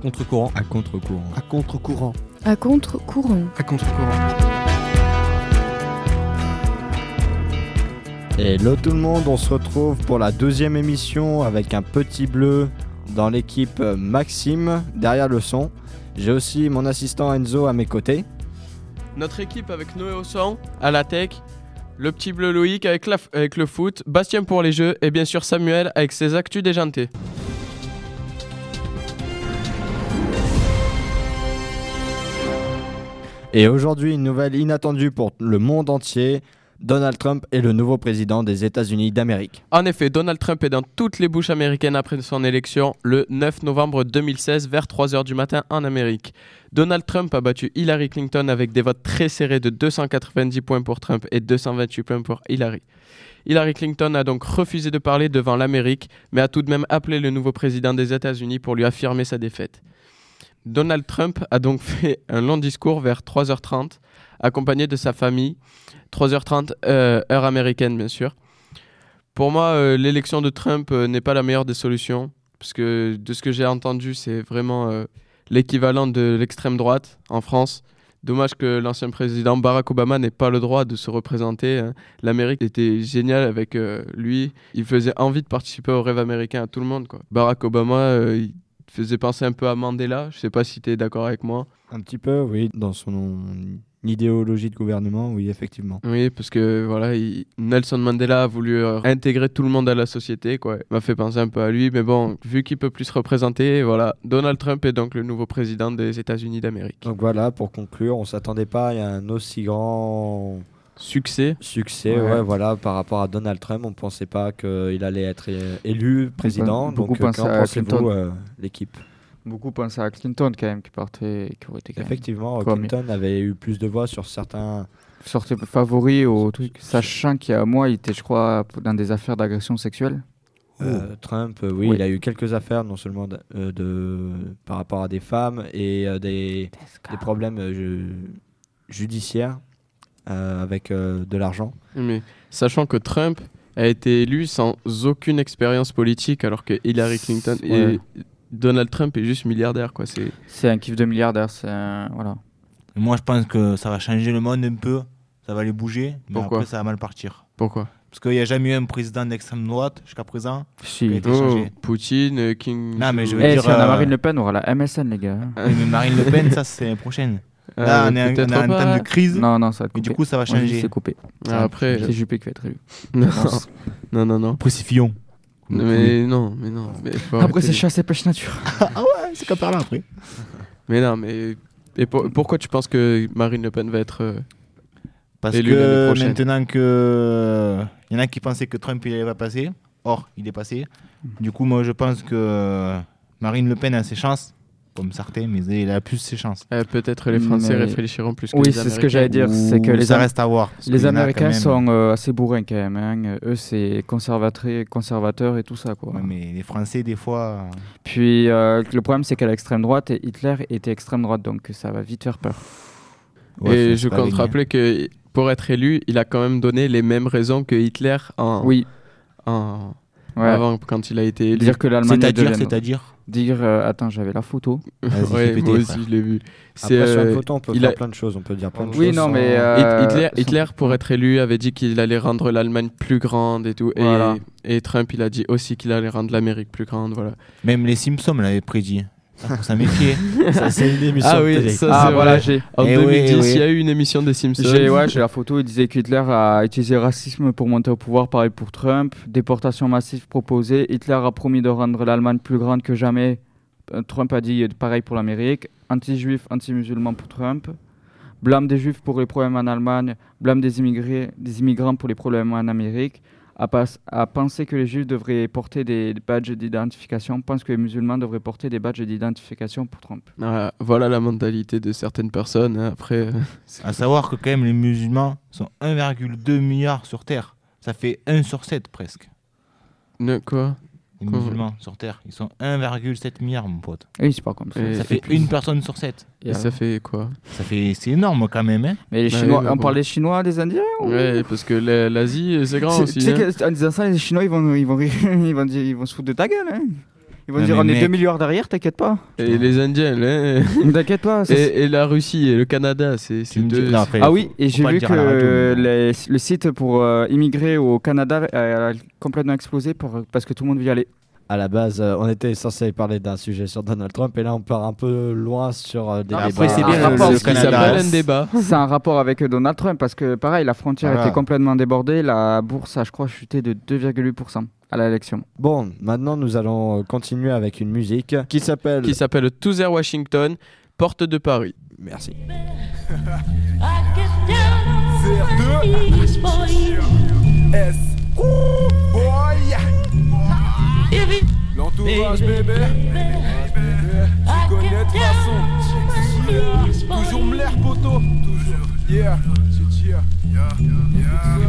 contre-courant. À contre-courant. À contre-courant. À contre-courant. À contre-courant. Hello tout le monde, on se retrouve pour la deuxième émission avec un petit bleu dans l'équipe Maxime derrière le son. J'ai aussi mon assistant Enzo à mes côtés. Notre équipe avec Noé au son, à la tech, le petit bleu Loïc avec, la avec le foot, Bastien pour les jeux et bien sûr Samuel avec ses actus déjantés. Et aujourd'hui, une nouvelle inattendue pour le monde entier. Donald Trump est le nouveau président des États-Unis d'Amérique. En effet, Donald Trump est dans toutes les bouches américaines après son élection le 9 novembre 2016 vers 3h du matin en Amérique. Donald Trump a battu Hillary Clinton avec des votes très serrés de 290 points pour Trump et 228 points pour Hillary. Hillary Clinton a donc refusé de parler devant l'Amérique, mais a tout de même appelé le nouveau président des États-Unis pour lui affirmer sa défaite. Donald Trump a donc fait un long discours vers 3h30, accompagné de sa famille, 3h30 euh, heure américaine bien sûr. Pour moi, euh, l'élection de Trump euh, n'est pas la meilleure des solutions, parce que de ce que j'ai entendu, c'est vraiment l'équivalent de l'extrême droite en France. Dommage que l'ancien président Barack Obama n'ait pas le droit de se représenter. hein. L'Amérique était géniale avec lui. Il faisait envie de participer au rêve américain à tout le monde. Quoi. Barack Obama, faisait penser un peu à Mandela. Je sais pas si tu es d'accord avec moi. Un petit peu, oui, dans son idéologie de gouvernement, oui, effectivement. Oui, parce que voilà, il- Nelson Mandela a voulu euh, intégrer tout le monde à la société, quoi. Il m'a fait penser un peu à lui, mais bon, vu qu'il peut plus se représenter, voilà, Donald Trump est donc le nouveau président des États-Unis d'Amérique. Donc voilà, pour conclure, on s'attendait pas à un aussi grand Succès. succès, Ouais. ouais. voilà, par rapport à Donald Trump. On pensait pas qu'il allait être élu président. beaucoup Donc, euh, à pensez-vous, Clinton. euh, l'équipe? Beaucoup pensaient à Clinton quand même, qui partait, qui aurait été quand Effectivement, Comme- Clinton avait eu plus de voix sur certains. sorti favori au truc, sachant qu'il y a un mois, il était, je crois, dans des affaires d'agression sexuelle. euh, Trump, euh, oui, Oui. il a eu quelques affaires, non seulement de, euh, de- par rapport à des femmes et euh, des, des problèmes euh, ju- judiciaires avec euh, de l'argent. Mais sachant que Trump a été élu sans aucune expérience politique, alors que Hillary Clinton Ouais. et Donald Trump est juste milliardaire, quoi. C'est C'est un kiff de milliardaire, c'est un- voilà. Moi, je pense que ça va changer le monde un peu. Ça va les bouger. Mais Pourquoi après, ça va mal partir. pourquoi Parce qu'il n'y a jamais eu un président d'extrême droite jusqu'à présent. Si. Il a été Oh, changé. Poutine, euh, King. Non, mais je veux Eh, dire, si on a euh, Marine Le Pen, on aura la MSN, les gars. Mais Marine Le Pen, ça, c'est la prochaine. Euh, Là, on est en- on peut-être est en pas. temps de crise. Non, non, ça va être Mais du coup, ça va Moi, je dis changer. C'est coupé. Ah, après, C'est Juppé qui va être élu. non, non, non, non. Après, c'est Fillon. Mais non, mais non. Mais, faut Après, arrêter c'est chasse et pêche nature. Ah ouais, c'est qu'à par là après. Mais non, mais. Et pour- pourquoi tu penses que Marine Le Pen va être. euh, Parce Élu l'année que prochaine? maintenant que. Il y en a qui pensaient que Trump, il va passer. Or, il est passé. Du coup, moi, je pense que Marine Le Pen a ses chances. Comme certains, mais il a plus ses chances. euh, Peut-être les Français Mais- réfléchiront plus que Oui, les c'est ce que j'allais dire. C'est que les, ça reste à voir. les Américains même- sont euh, assez bourrins quand même. hein. Eux, c'est conservateur, conservateur et tout ça. Quoi. Ouais, mais les Français, des fois. Puis euh, le problème, c'est qu'à l'extrême droite, Hitler était extrême droite, donc ça va vite faire peur. ouais, Et je compte rappeler que pour être élu, il a quand même donné les mêmes raisons que Hitler en, Oui, en- ouais. avant quand il a été élu. Dire que l'Allemagne est C'est-à-dire, c'est-à-dire. Dire, euh, attends, j'avais la photo. Vas-y, Ouais, péter, moi aussi frère. je l'ai vu. C'est, Après, sur une euh, photo, on peut il faire a- plein de choses. On peut dire plein de Oui, choses. non, sans- mais, euh, Hitler, pour être élu, avait dit qu'il allait rendre l'Allemagne plus grande et tout. Et, Trump, il a dit aussi qu'il allait rendre l'Amérique plus grande. Voilà. Même les Simpsons l'avaient prédit. Ça, pour sa métier. Ça, c'est une émission Ah oui, ça, ah voilà, j'ai. En Eh oui, 2010, eh oui. il y a eu une émission des Simpsons. J'ai ouais, la photo, il disait qu'Hitler a utilisé le racisme pour monter au pouvoir, pareil pour Trump. Déportation massive proposée. Hitler a promis de rendre l'Allemagne plus grande que jamais. Euh, Trump a dit euh, pareil pour l'Amérique. Anti-juif, anti-musulman pour Trump. Blâme des juifs pour les problèmes en Allemagne. Blâme des, immigrés, des immigrants pour les problèmes en Amérique. Pas- a pensé que les juifs devraient porter des badges d'identification. Pense que les musulmans devraient porter des badges d'identification pour Trump. Ah, voilà la mentalité de certaines personnes. hein. Après, euh, À savoir que, quand même, les musulmans sont 1,2 milliard sur Terre. Ça fait 1 sur 7 presque. ne- quoi? Les Quoi musulmans sur Terre. Ils sont 1,7 milliard, mon pote. Oui, c'est pas comme ça. Et- Ça fait une personne sur 7. Et Et alors ça fait quoi? Ça fait... C'est énorme quand même. Hein Mais les Bah Chinois, on bon. parle des Chinois, des Indiens Ouais, parce que la- l'Asie, c'est grand C'est- aussi. Tu sais hein. qu'en disant ça, les Chinois, ils vont, ils vont, ils vont, dire, ils vont se foutre de ta gueule. Hein. Ils vont Non, dire mais on est mec. 2 milliards derrière, t'inquiète pas. Et les Indiens, là, T'inquiète pas. ça, c'est- et, et la Russie et le Canada, c'est c'est Tu me dis- deux. non, après, Ah faut- oui, et faut j'ai pas le vu dire que à la radio, mais- les- le site pour euh, immigrer au Canada a complètement explosé pour- parce que tout le monde veut y aller. À la base, euh, on était censé parler d'un sujet sur Donald Trump et là on part un peu loin sur euh, des Non, débats. Après, c'est bien Un le, rapport, le Ce qui Canada. s'appelle un débat. C'est un rapport avec Donald Trump parce que pareil, la frontière Voilà. était complètement débordée, la bourse a je crois chuté de 2,8% à l'élection. Bon, maintenant nous allons euh, continuer avec une musique qui s'appelle. Qui s'appelle Toother Washington, porte de Paris. Merci. L'entourage bébé. I Tu connais de get toute down façon. on my knees for Toujours you. me l'air poteau. Toujours. Yeah. Yeah.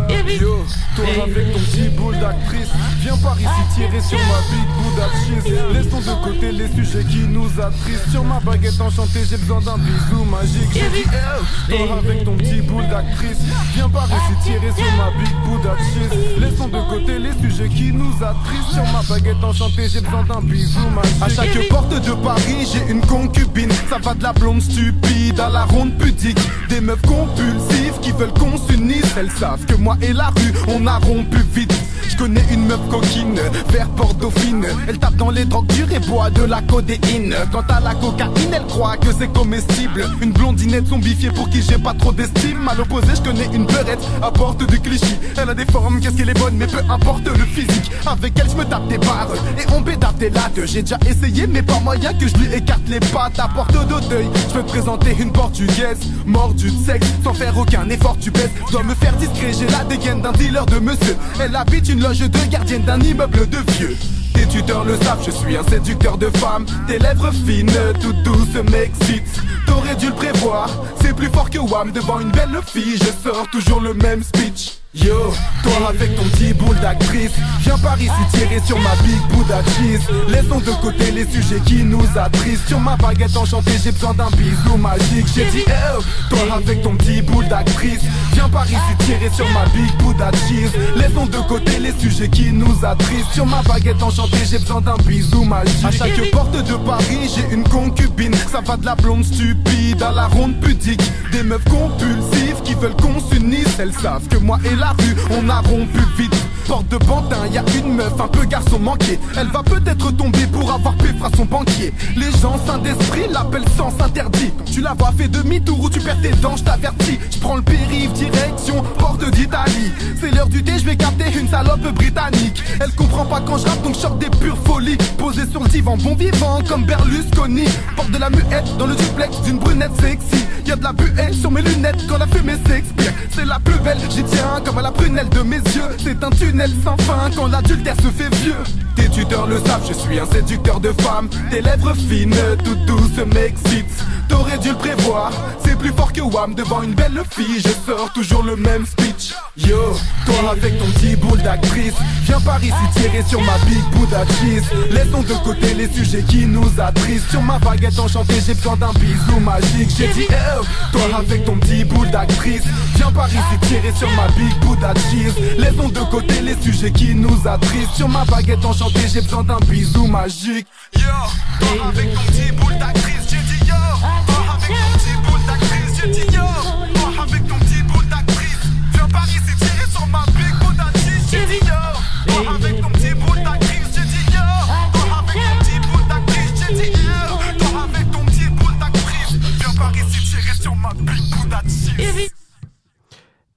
If it Yo, toi avec ton petit d'actrice. Viens par ici tirer sur ma big Buddha cheese Laissons de côté les sujets qui nous attristent. Sur ma baguette enchantée j'ai besoin d'un bisou magique. J'ai dit oh, toi avec ton petit boule d'actrice. Viens par ici tirer sur ma big cheese Laissons de côté les sujets qui nous attristent. Sur ma baguette enchantée j'ai besoin d'un bisou magique. À chaque porte de Paris j'ai une concubine. Ça va de la blonde stupide à la ronde pudique. Des meufs compulsives qui veulent qu'on s'unisse. Elles savent que moi et la rue on a rompu vite Je connais une meuf coquine, vert port dauphine Elle tape dans les drogues dures et boit de la codéine. Quant à la cocaïne elle croit que c'est comestible. Une blondinette zombifiée pour qui j'ai pas trop d'estime. À l'opposé je connais une beurette à porte du cliché Elle a des formes, qu'est-ce qu'elle est bonne mais peu importe le physique. Avec elle je me tape des barres et on pédate des lattes. J'ai déjà essayé mais pas moyen que je lui écarte les pattes. À porte d'Auteuil, je peux te présenter une portugaise. Mordue de sexe, sans faire aucun effort tu baisses Je dois me faire discret, j'ai la dégaine d'un dealer de monsieur. Elle habite une loge de gardienne d'un immeuble de vieux. Tes tuteurs le savent, je suis un séducteur de femmes. Tes lèvres fines, toutes douces m'excitent T'aurais dû le prévoir, c'est plus fort que Wham. Devant une belle fille, je sors toujours le même speech Yo, toi avec ton petit boule d'actrice Viens par ici tirer sur ma big Buddha cheese Laissons de côté les sujets qui nous attristent Sur ma baguette enchantée j'ai besoin d'un bisou magique. J'ai dit oh, toi avec ton petit boule d'actrice Viens par ici tirer sur ma big Buddha cheese Laissons de côté les sujets qui nous attristent Sur ma baguette enchantée j'ai besoin d'un bisou magique. À chaque porte de Paris j'ai une concubine. Ça va de la blonde stupide à la ronde pudique. Des meufs compulsives qui veulent qu'on s'unisse. Elles savent que moi et la on a rompu vite Porte de Pantin, y a une meuf un peu garçon manqué. Elle va peut-être tomber pour avoir péfra son banquier. Les gens sains d'esprit l'appellent sens interdit. Tu la vois fait demi-tour ou tu perds tes dents, je t'avertis. Je prends le périph' direction porte d'Italie. C'est l'heure du thé, je vais capter une salope britannique. Elle comprend pas quand je rappe donc sors des pures folies. Posé sur le divan, bon vivant comme Berlusconi. Porte de la muette dans le duplex d'une brunette sexy. Y'a de la buée sur mes lunettes quand la fumée s'expire. C'est la plus belle, j'y tiens comme à la prunelle de mes yeux. C'est un tunnel sans quand l'adultère se fait vieux. Tes tuteurs le savent, je suis un séducteur de femmes. Tes lèvres fines, toutes douces m'excitent T'aurais dû le prévoir, c'est plus fort que Wham Devant une belle fille, je sors toujours le même speech. Yo, toi avec ton petit boule d'actrice. Viens par ici tirer sur ma big Buddha cheese Laissons de côté les sujets qui nous attristent Sur ma baguette enchantée, j'ai besoin d'un bisou magique. J'ai dit oh, toi avec ton petit boule d'actrice. Viens par ici tirer sur ma big Buddha cheese Laissons de côté les sujets qui nous attristent Sur ma baguette enchantée, j'ai besoin d'un bisou magique. Yo, toi avec ton petit boule d'actrice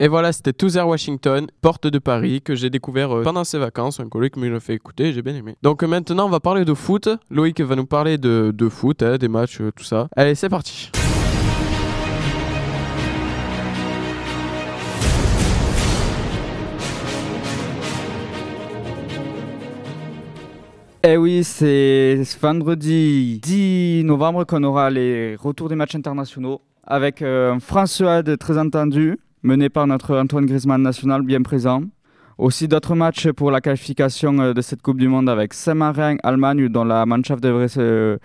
Et voilà, c'était Toother Washington, porte de Paris, que j'ai découvert euh, pendant ses vacances. Un collègue me l'a fait écouter, j'ai bien aimé. Donc euh, maintenant, on va parler de foot. Loïc va nous parler de, de foot, hein, des matchs, euh, tout ça. Allez, c'est parti. Eh oui, c'est vendredi 10 novembre qu'on aura les retours des matchs internationaux avec un France-Suède très entendu, mené par notre Antoine Griezmann national bien présent. Aussi d'autres matchs pour la qualification euh, de cette Coupe du Monde avec Saint-Marin, Allemagne, dont la Mannschaft devrait se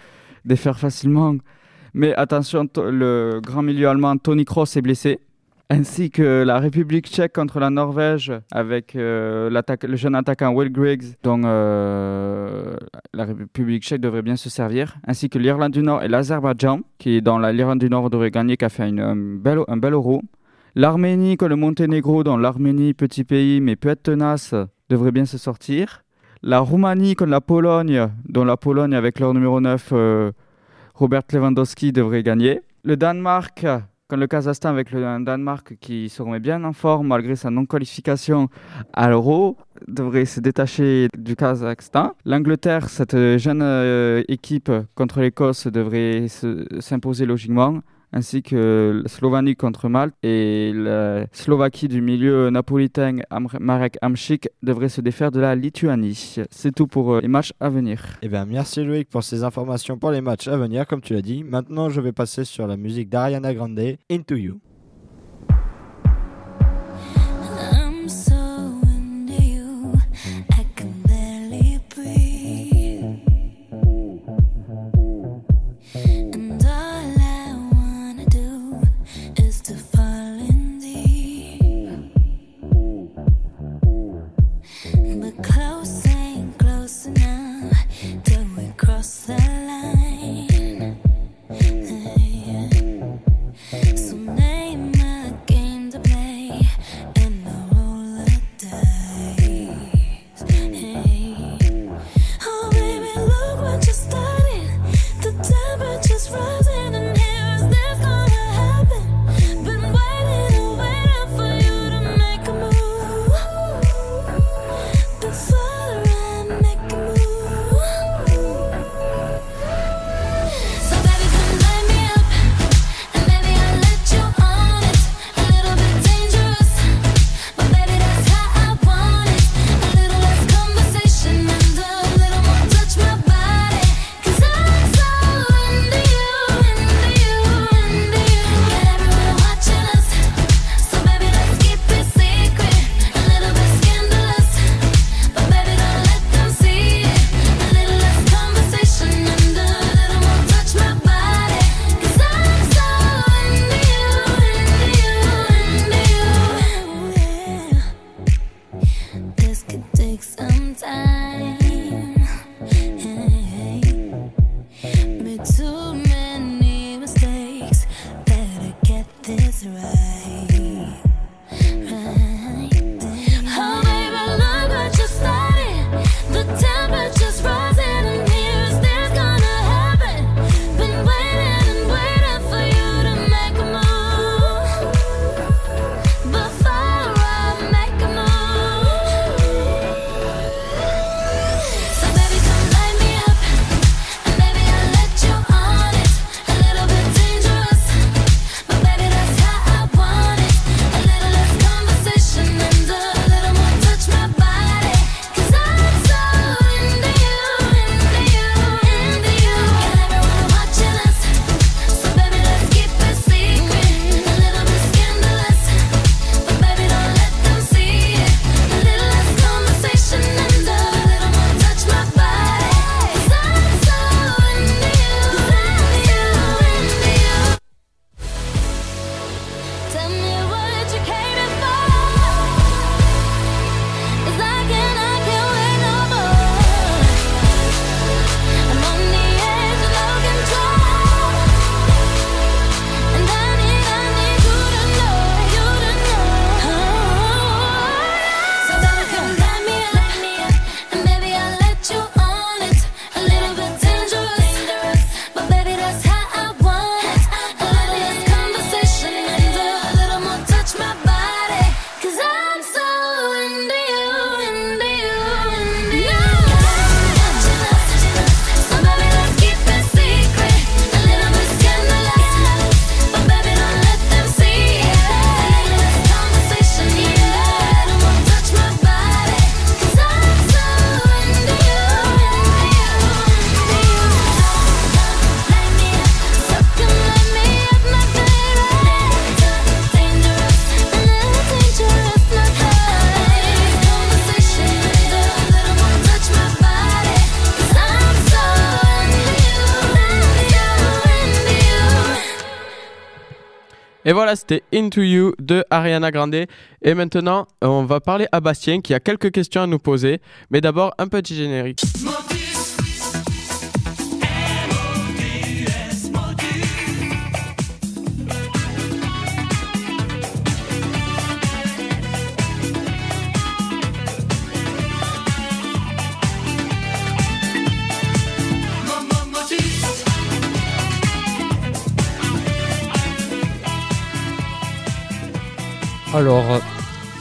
défaire facilement. Mais attention, le grand milieu allemand Tony Kroos est blessé. ainsi que la République tchèque contre la Norvège avec euh, le jeune attaquant Will Griggs, dont euh, la République tchèque devrait bien se servir, ainsi que l'Irlande du Nord et l'Azerbaïdjan, qui dans la- l'Irlande du Nord devrait gagner, qui a fait un, bel, un bel euro. L'Arménie contre le Monténégro, dont l'Arménie, petit pays mais peut être tenace, devrait bien se sortir. La Roumanie contre la Pologne, dont la Pologne avec leur numéro 9, euh, Robert Lewandowski, devrait gagner. Le Danemark contre le Kazakhstan avec le Danemark qui se remet bien en forme malgré sa non-qualification à l'Euro, devrait se détacher du Kazakhstan. L'Angleterre, cette jeune euh, équipe contre l'Écosse, devrait se- s'imposer logiquement ainsi que la contre Malte et la Slovaquie du milieu napolitain Marek Hamšík devrait se défaire de la Lituanie. C'est tout pour euh, les matchs à venir. Eh bien, merci Loïc pour ces informations pour les matchs à venir, comme tu l'as dit. Maintenant, je vais passer sur la musique d'Ariana Grande, Into You. Et voilà, c'était Into You de Ariana Grande. Et maintenant, on va parler à Bastien qui a quelques questions à nous poser. Mais d'abord, un petit générique. Alors, euh,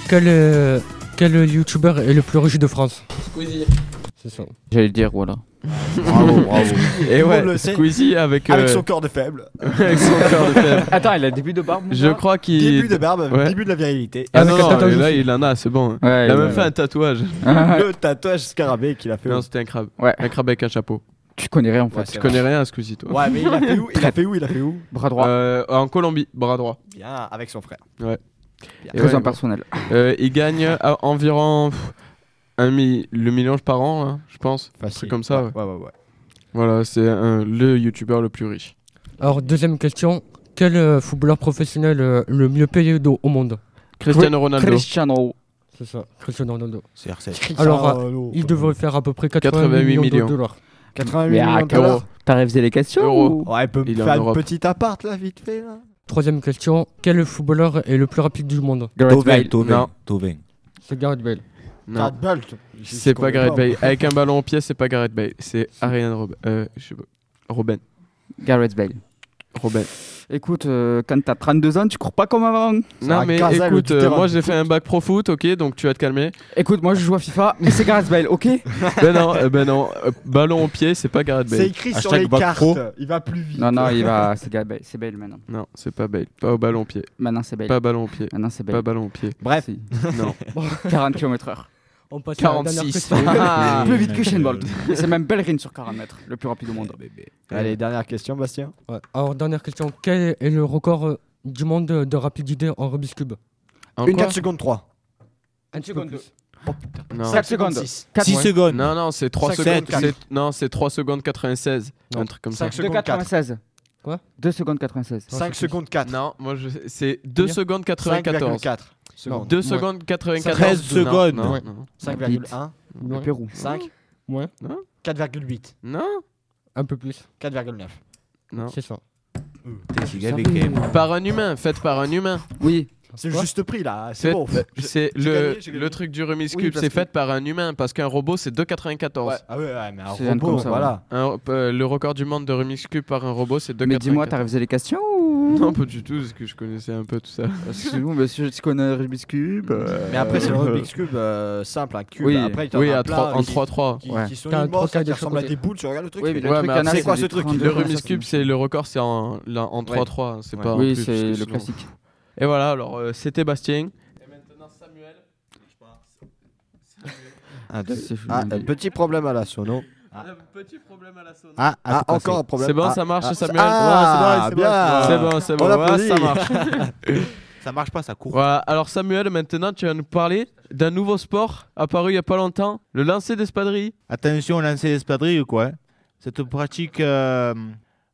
quel, quel youtubeur est le plus riche de France Squeezie. C'est ça. J'allais le dire, voilà. Bravo, bravo. Et ouais, le. Squeezie avec, Avec euh, son corps de faible. avec son cœur de fèvre. Attends, il a début de barbe. Je crois qu'il. Début de barbe, Ouais. début de la virilité. Ah Avec non, là il en a, c'est bon. Ouais, il a ouais, même fait ouais. un tatouage. Le tatouage scarabée qu'il a fait. Non, c'était un crabe. Ouais. Un crabe avec un chapeau. Tu connais rien en fait. Ouais, Tu connais rien à Squeezie, toi Ouais, mais il a fait où? Il a fait où? Il a fait où? Bras droit. Euh, En Colombie, bras droit. Bien, avec son frère. Et Très ouais, impersonnel. euh, il gagne à environ pff, un mi- le million par an, hein, je pense. Un Facile. truc comme ça. ouais. Ouais. Voilà, c'est un- le youtubeur le plus riche. Alors, deuxième question. Quel euh, footballeur professionnel euh, le mieux payé au monde? Cristiano Ronaldo. Cristiano. C'est ça, Cristiano Ronaldo. C'est R7. Alors, Il devrait faire à peu près 88, 88 millions, millions. de dollars. 88 Mais millions à de dollars. T'as révisé les questions Euro. ou- Ouais, il peut faire Europe. petite appart là, vite fait. Là. Troisième question. Quel footballeur est le plus rapide du monde? Gareth Bale. Non. Tovin. C'est Gareth Bale. Non, Bale, c'est pas Gareth Bale. Avec un ballon au pied, c'est pas Gareth Bale. C'est Ariane Rob... euh. Robin. Gareth Bale. Robin. Écoute, euh, quand t'as 32 ans, tu cours pas comme avant. Non, mais gazelle écoute, euh, moi j'ai fait un bac pro foot, ok, donc tu vas te calmer. Écoute, moi je joue à FIFA, mais c'est Gareth Bale, ok ben non, euh, ben non. ballon au pied, c'est pas Gareth C'est Bale. écrit sur les bac cartes. pro. Il va plus vite. Non, non, il va. C'est Gareth Bale. C'est Bale maintenant. Non, c'est pas Bale. Pas au ballon au pied. Maintenant, c'est Bale. Pas ballon au pied. Maintenant, c'est Pas Bale. ballon au pied. Bref, Si. Non. 40 km/h. On passe à la dernière 46. question. Ah. Plus vite que. Et c'est même Bellerin sur 40 mètres, le plus rapide au monde. allez, dernière question, Bastien. Ouais. Alors, dernière question. Quel est le record euh, du monde de, de rapidité en Rubik's Cube? En Une quoi 4 secondes 3. Un seconde. Non. 5 secondes. 6. 4 6 secondes. Non, non, c'est 3 Cinq secondes. Non, c'est 3 secondes 96. Non. Un truc comme ça. Cinq secondes 96. Quoi 2 secondes 96. 5 secondes 4. Non, moi je c'est 2 Combien secondes 94. 5,4 secondes. 2 secondes 94. 13 Non, secondes. Non, Ouais. non. 5,1. Le Pérou. 5. Ouais. 4,8. Non, Un peu plus. 4,9. non. C'est ça. Par un humain, fait par un humain. Oui. C'est le juste prix là. C'est bon. C'est le, le truc du Rubik's Oui, Cube, parce c'est que- fait par un humain parce qu'un robot c'est 2,94. Ouais. Ah ouais, ouais, mais un robot, ça, voilà. Un- euh, le record du monde de Rubik's Cube par un robot c'est 2,94. Mais dis-moi, t'as révisé les questions ou Non, pas du tout, parce que je connaissais un peu tout ça. Excuse-moi, monsieur, tu connais Rubik's Cube euh, Mais après, c'est le Rubik's Cube euh, simple, un cube. Oui. Après, il y en Oui, en qui- 3-3. Qui, Ouais. qui sont immenses, trois qui ressemblent à des boules. Tu regardes le truc Oui, le c'est quoi ce truc 32, Le Rubik's Cube, c'est le record, c'est en, là, en 3-3. hein, C'est pas en Oui, c'est le sinon- classique. Et voilà, alors euh, c'était Bastien. Et maintenant Samuel. C'est Ah, fini. un petit problème à la sono. Un petit problème à la sonne. Ah, Ah, ah, encore un problème. C'est bon, Ah, ça marche, ah, Samuel Ah, Ouais, c'est bon, c'est bien. bon. C'est bon, ouais, ça marche. Ça marche pas, ça court. Voilà, alors Samuel, maintenant tu vas nous parler d'un nouveau sport apparu il y a pas longtemps, le lancer d'espadrille. Attention, lancer l'espadrille, quoi. hein. Cette pratique euh,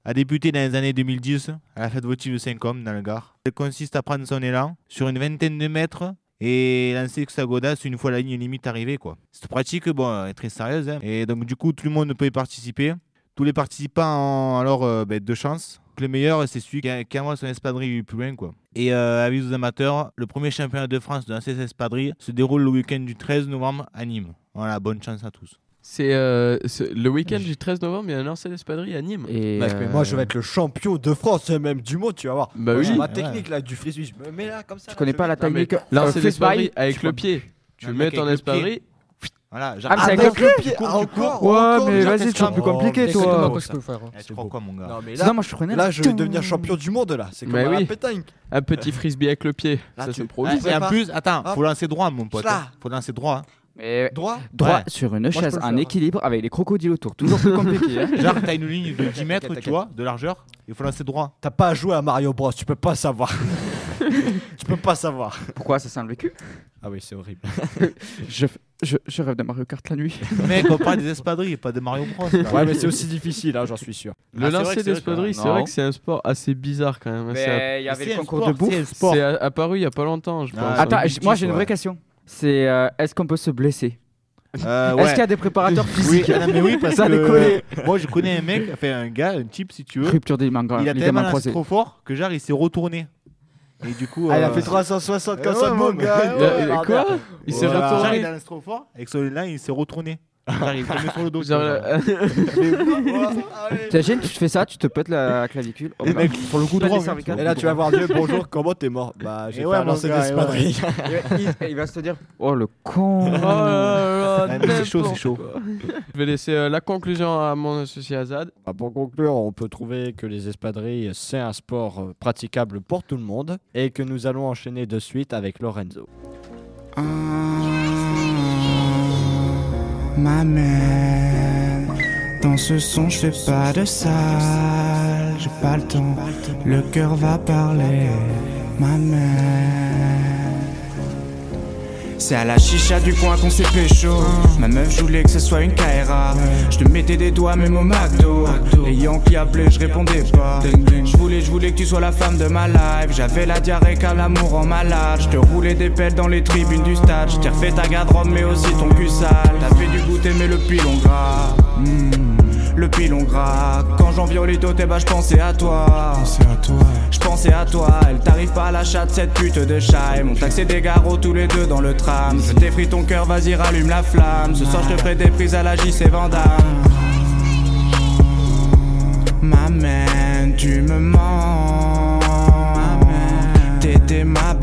a débuté dans les années 2010 à la fête votive de Saint-Com, dans le Gard. Elle consiste à prendre son élan sur une vingtaine de mètres et lancer sa godasse une fois la ligne limite arrivée, quoi. Cette pratique, bon, est très sérieuse. hein. Et donc, du coup, tout le monde peut y participer. Tous les participants ont alors euh, ben, deux chances. Le meilleur, c'est celui qui, envoie son espadrille plus loin. Et euh, avis aux amateurs, le premier championnat de France de lancer espadrille se déroule le week-end du 13 novembre à Nîmes. Bonne chance à tous. C'est euh, le week-end du 13 novembre, il y a un lancer d'espadrille à Nîmes. Et, Mec, mais moi, je vais euh, être le champion de France, et même du monde, tu vas voir. Bah Moi, oui. Ma Ouais. technique là, du frisbee, je me mets là comme ça. Tu là, connais pas la technique Lancer euh, frisbee d'espadrille avec le pied. Tu mets ton espadrille. Voilà, Ah, mais c'est Avec le pied, tu encore, Ouais, encore, mais vas-y, tu es plus compliqué, toi. exactement ce que je peux faire. hein. Eh, tu crois quoi, mon gars Non, mais là, moi, je prenais là, je vais devenir champion du monde là. C'est comme Mais à oui. la pétanque. Un petit frisbee avec le pied. Là, ça tu- se produit. Et en plus, attends, Hop. faut lancer droit, mon pote. Hein. Faut lancer droit. Hein. Mais Droit droit Ouais. sur une chaise en faire. équilibre avec les crocodiles autour. Toujours plus compliqué. hein. Genre, t'as une ligne de 10 mètres, tu vois, de largeur. Il faut lancer droit. T'as pas à jouer à Mario Bros, tu peux pas savoir. tu peux pas savoir. Pourquoi ça sent le vécu? Ah oui, c'est horrible. Je, je, je rêve de Mario Kart la nuit. Mec, on parle des espadrilles, pas de Mario Bros. là. ouais, mais c'est aussi difficile, hein, j'en suis sûr. Le Ah, lancer d'espadrilles, c'est vrai que c'est un sport assez bizarre quand même. Il y avait le un concours de bouffe. c'est un apparu il y a pas longtemps, je Ah, pense. Attends, un moi j'ai une vraie question. C'est euh, est-ce qu'on peut se blesser? Euh, Est-ce ouais. qu'il y a des préparateurs Oui, physiques? Ah non, mais oui, parce Ça que moi je connais un mec, enfin un gars, un type si tu veux. Rupture des ligaments Il a tellement croisés. trop fort que genre il s'est retourné. Et du coup. Ah, il a euh, fait 360 eh comme ouais, ça, mon gars, Il a- Ouais, il a- bordel. quoi? Il s'est Voilà. Genre, retourné il a lancé trop fort, avec celui-là il s'est retourné. Est tombé sur le dos. Genre, tu vois, euh, T'imagines, tu te fais ça, tu te pètes la clavicule. Et mec, pour le coup Pas droit. des cervicales. Et là, tu vas voir Dieu, bonjour, comment t'es mort Bah, j'ai Et fait ouais, un mon lancer gars, il, va se te dire Oh le con Oh là là, Ah, mais c'est chaud, c'est n'importe chaud. quoi. Je vais laisser euh, la conclusion à mon associé Azad. Bah, pour conclure, on peut trouver que les espadrilles, c'est un sport euh, praticable pour tout le monde et que nous allons enchaîner de suite avec Lorenzo. Ah, ma mère, dans ce son je fais pas de sale, j'ai pas le temps, le cœur va parler, ma mère. C'est à la chicha du coin qu'on s'est pécho. Ma meuf voulait que ce soit une KRA. Je te mettais des doigts même au McDo. Les Yankees appelaient, je répondais pas. Je voulais, je voulais que tu sois la femme de ma life. J'avais la diarrhée car l'amour en malade. Je te roulais des pelles dans les tribunes du stade. Je t'ai refait ta garde-robe mais aussi ton cul sale. T'as fait du goûter mais le pilon gras. Hmm, le pilon gras. Quand j'en violito, t'es bah je pensais à toi. Je pensais à toi, elle t'arrive pas à l'achat de cette pute de chat. Mon taxé des garrots tous les deux dans le tram. Je t'effris ton cœur, vas-y rallume la flamme. Ce soir je te ferai des prises à la JC Vandame. Ma main, tu me mens. T'étais ma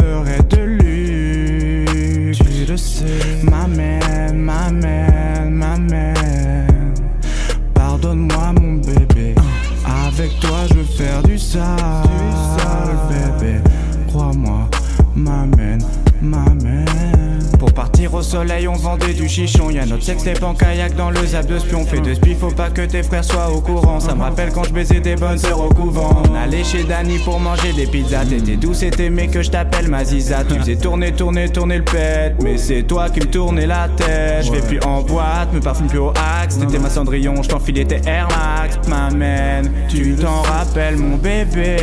soleil, on vendait du chichon. Y'a notre sextape en kayak dans le zap de spion. Fais de spi, faut pas que tes frères soient au courant. Ça me rappelle quand je baisais des bonnes sœurs au couvent. On allait chez Danny pour manger des pizzas. T'étais douce et t'aimais que je t'appelle ma ziza. Tu faisais tourner, tourner, tourner le pet. Mais c'est toi qui me tournais la tête. Je vais plus en boîte, me parfume plus au axe. T'étais ma cendrillon, je t'enfilais tes Air Max. M'amène, tu t'en rappelles mon bébé.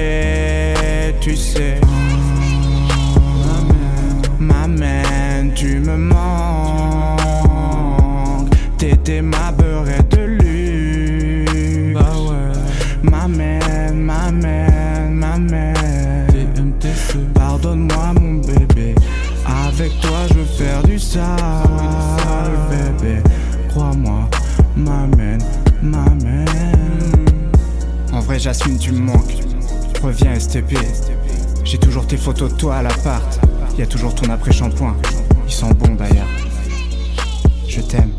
Tu sais. Tu me manques. T'étais ma beurre de luxe. Bah ouais. M'amène, m'amène, m'amène. Pardonne-moi mon bébé. Avec toi je veux faire du sale, bébé. Crois-moi, m'amène, m'amène. En vrai j'assume tu me manques. Reviens STP. J'ai toujours tes photos de toi à l'appart. Y a toujours ton après-shampoing. Ils sont bons d'ailleurs. Je t'aime.